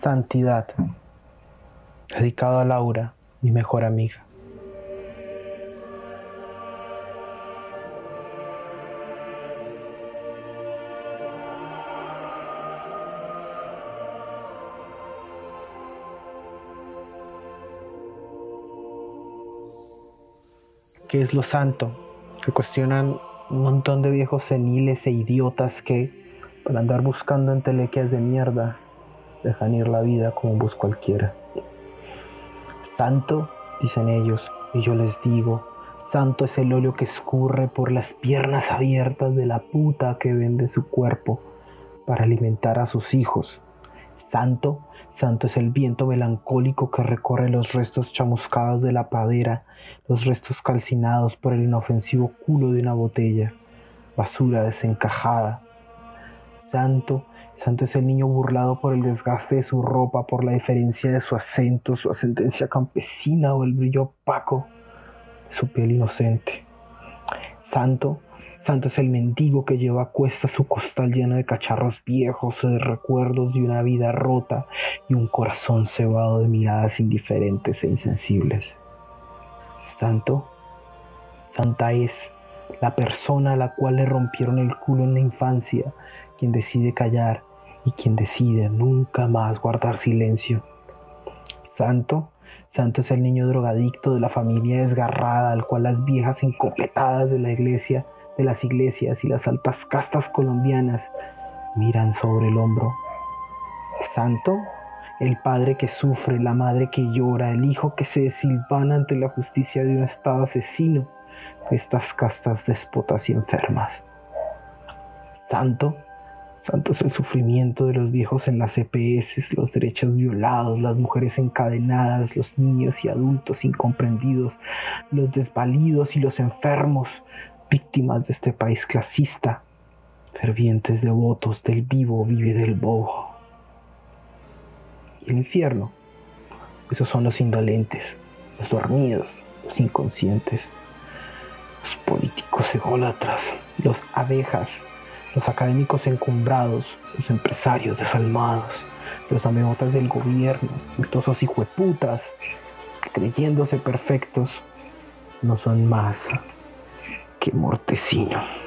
Santidad, dedicado a Laura, mi mejor amiga. ¿Qué es lo santo? Que cuestionan un montón de viejos seniles e idiotas que, para andar buscando entelequias de mierda, dejan ir la vida como un bus cualquiera. Santo, dicen ellos, y yo les digo, santo es el óleo que escurre por las piernas abiertas de la puta que vende su cuerpo para alimentar a sus hijos. Santo Santo es el viento melancólico que recorre los restos chamuscados de la padera, los restos calcinados por el inofensivo culo de una botella, basura desencajada. Santo, santo es el niño burlado por el desgaste de su ropa, por la diferencia de su acento, su ascendencia campesina o el brillo opaco de su piel inocente. Santo Santo es el mendigo que lleva a cuesta su costal lleno de cacharros viejos, de recuerdos de una vida rota y un corazón cebado de miradas indiferentes e insensibles. Santo, Santa es la persona a la cual le rompieron el culo en la infancia, quien decide callar y quien decide nunca más guardar silencio. Santo, Santo es el niño drogadicto de la familia desgarrada, al cual las viejas incompletadas de la iglesia de las iglesias y las altas castas colombianas miran sobre el hombro. Santo, el padre que sufre, la madre que llora, el hijo que se desilvana ante la justicia de un estado asesino estas castas déspotas y enfermas. Santo, santo es el sufrimiento de los viejos en las EPS, los derechos violados, las mujeres encadenadas, los niños y adultos incomprendidos, los desvalidos y los enfermos, víctimas de este país clasista, fervientes devotos del vivo vive del bobo. Y el infierno, esos son los indolentes, los dormidos, los inconscientes, los políticos ególatras, los abejas, los académicos encumbrados, los empresarios desalmados, los ameotas del gobierno, virtuosos hijueputas, creyéndose perfectos, no son más que Mortecino.